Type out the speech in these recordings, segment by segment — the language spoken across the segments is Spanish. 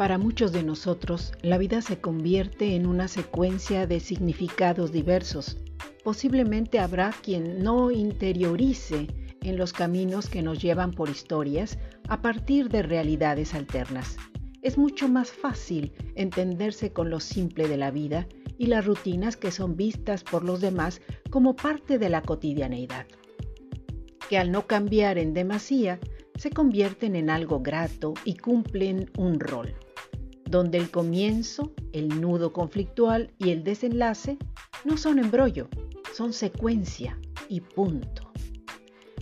Para muchos de nosotros, la vida se convierte en una secuencia de significados diversos. Posiblemente habrá quien no interiorice en los caminos que nos llevan por historias a partir de realidades alternas. Es mucho más fácil entenderse con lo simple de la vida y las rutinas que son vistas por los demás como parte de la cotidianeidad, que al no cambiar en demasía, se convierten en algo grato y cumplen un rol donde el comienzo, el nudo conflictual y el desenlace no son embrollo, son secuencia y punto.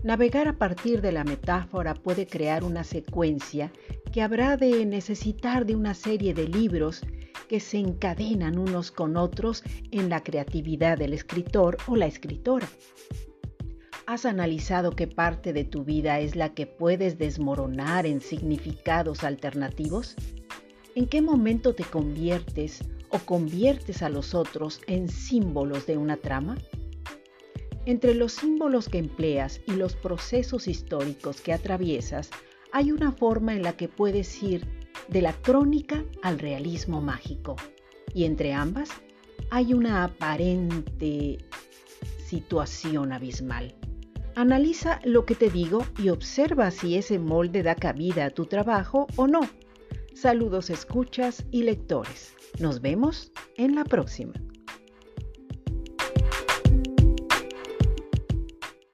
Navegar a partir de la metáfora puede crear una secuencia que habrá de necesitar de una serie de libros que se encadenan unos con otros en la creatividad del escritor o la escritora. ¿Has analizado qué parte de tu vida es la que puedes desmoronar en significados alternativos? ¿En qué momento te conviertes o conviertes a los otros en símbolos de una trama? Entre los símbolos que empleas y los procesos históricos que atraviesas, hay una forma en la que puedes ir de la crónica al realismo mágico. Y entre ambas hay una aparente situación abismal. Analiza lo que te digo y observa si ese molde da cabida a tu trabajo o no. Saludos escuchas y lectores. Nos vemos en la próxima.